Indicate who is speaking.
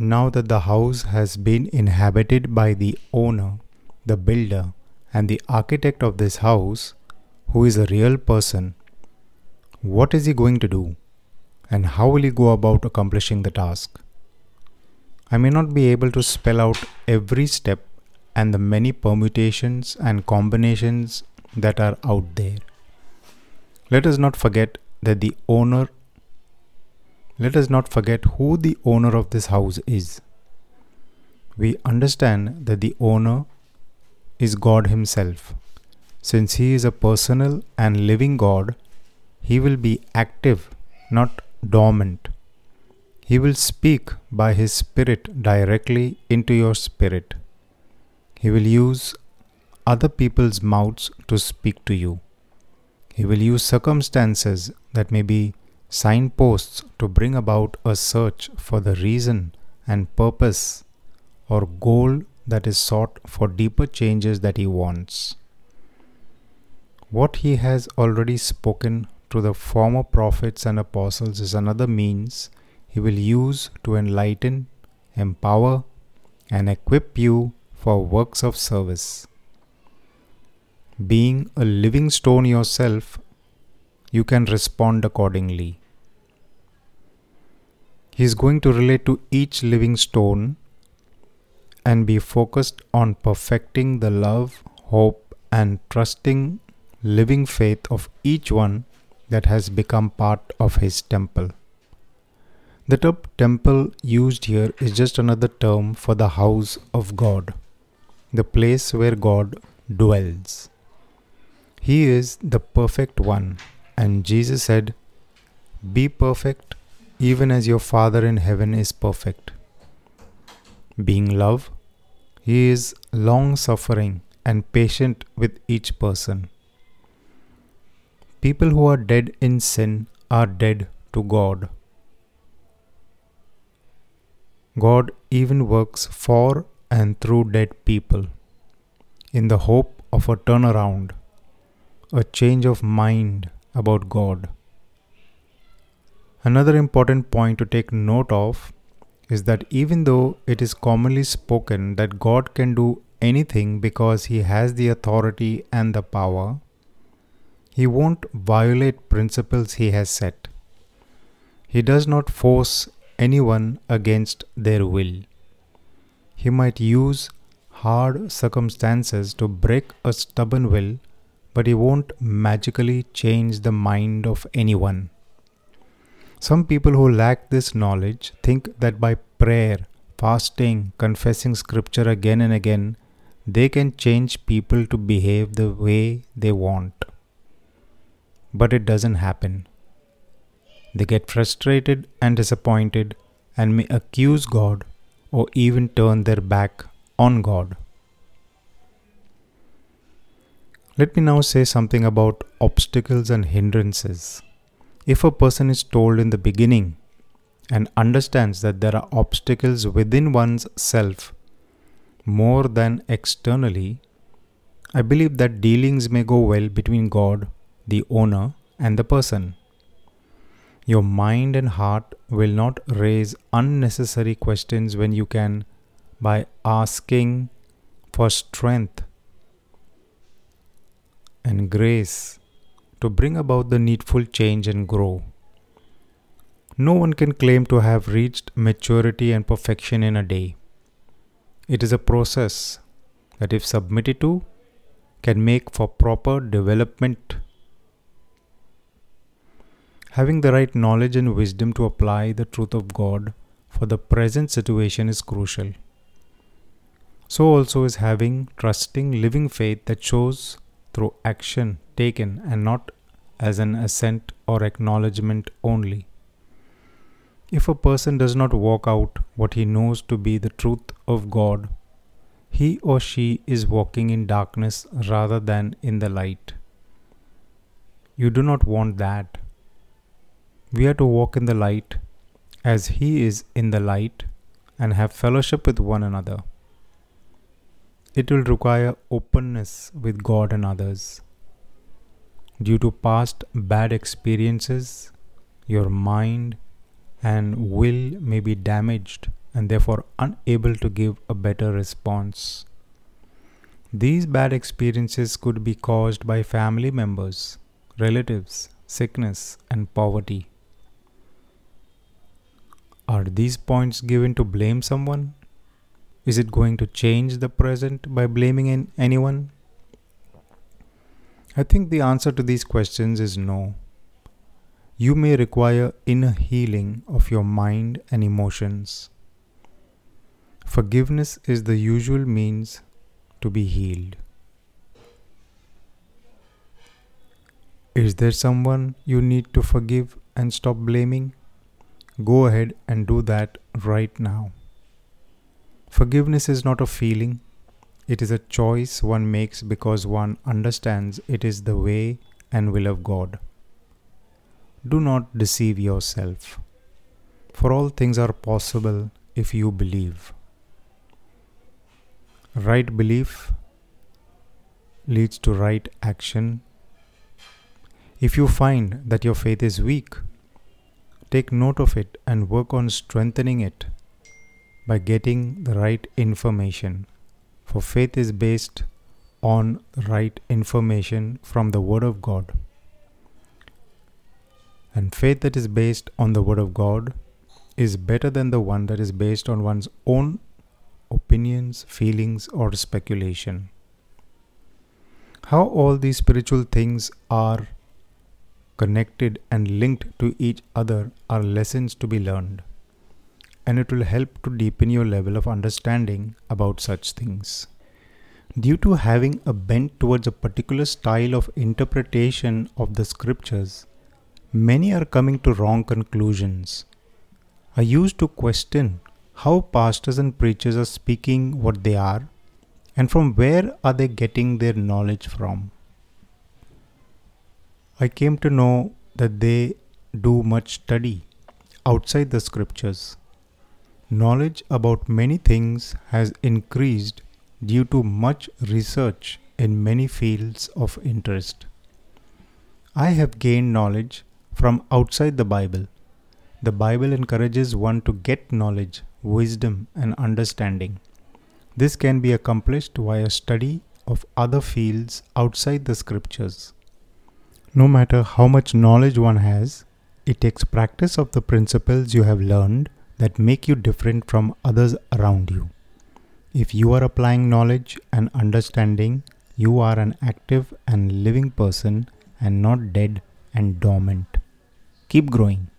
Speaker 1: now that the house has been inhabited by the owner, the builder, and the architect of this house, who is a real person, what is he going to do? And how will he go about accomplishing the task? I may not be able to spell out every step and the many permutations and combinations that are out there. Let us not forget that the owner let us not forget who the owner of this house is. We understand that the owner is God Himself. Since He is a personal and living God, He will be active, not dormant. He will speak by His Spirit directly into your spirit. He will use other people's mouths to speak to you. He will use circumstances that may be signposts to bring about a search for the reason and purpose or goal that is sought for deeper changes that he wants. What he has already spoken to the former prophets and apostles is another means he will use to enlighten, empower, and equip you for works of service. Being a living stone yourself, you can respond accordingly. He is going to relate to each living stone and be focused on perfecting the love, hope, and trusting living faith of each one that has become part of his temple. The term temple used here is just another term for the house of God, the place where God dwells. He is the perfect one, and Jesus said, Be perfect even as your Father in heaven is perfect. Being love, He is long suffering and patient with each person. People who are dead in sin are dead to God. God even works for and through dead people in the hope of a turnaround, a change of mind about God. Another important point to take note of is that even though it is commonly spoken that God can do anything because He has the authority and the power, He won't violate principles He has set. He does not force anyone against their will. He might use hard circumstances to break a stubborn will, but He won't magically change the mind of anyone. Some people who lack this knowledge think that by prayer, fasting, confessing scripture again and again, they can change people to behave the way they want. But it doesn't happen. They get frustrated and disappointed and may accuse God or even turn their back on God. Let me now say something about obstacles and hindrances. If a person is told in the beginning and understands that there are obstacles within one's self more than externally, I believe that dealings may go well between God, the owner, and the person. Your mind and heart will not raise unnecessary questions when you can, by asking for strength and grace, to bring about the needful change and grow. No one can claim to have reached maturity and perfection in a day. It is a process that, if submitted to, can make for proper development. Having the right knowledge and wisdom to apply the truth of God for the present situation is crucial. So, also, is having trusting, living faith that shows through action taken and not as an assent or acknowledgement only. If a person does not walk out what he knows to be the truth of God, he or she is walking in darkness rather than in the light. You do not want that. We are to walk in the light as He is in the light and have fellowship with one another. It will require openness with God and others. Due to past bad experiences, your mind and will may be damaged and therefore unable to give a better response. These bad experiences could be caused by family members, relatives, sickness, and poverty. Are these points given to blame someone? Is it going to change the present by blaming anyone? I think the answer to these questions is no. You may require inner healing of your mind and emotions. Forgiveness is the usual means to be healed. Is there someone you need to forgive and stop blaming? Go ahead and do that right now. Forgiveness is not a feeling, it is a choice one makes because one understands it is the way and will of God. Do not deceive yourself, for all things are possible if you believe. Right belief leads to right action. If you find that your faith is weak, take note of it and work on strengthening it by getting the right information. For faith is based on right information from the Word of God. And faith that is based on the Word of God is better than the one that is based on one's own opinions, feelings, or speculation. How all these spiritual things are connected and linked to each other are lessons to be learned, and it will help to deepen your level of understanding about such things. Due to having a bent towards a particular style of interpretation of the scriptures, many are coming to wrong conclusions. I used to question how pastors and preachers are speaking what they are and from where are they getting their knowledge from. I came to know that they do much study outside the scriptures. Knowledge about many things has increased due to much research in many fields of interest. I have gained knowledge from outside the Bible. The Bible encourages one to get knowledge wisdom, and understanding. This can be accomplished via study of other fields outside the scriptures. No matter how much knowledge one has, it takes practice of the principles you have learned that make you different from others around you. If you are applying knowledge and understanding, you are an active and living person and not dead and dormant. Keep growing.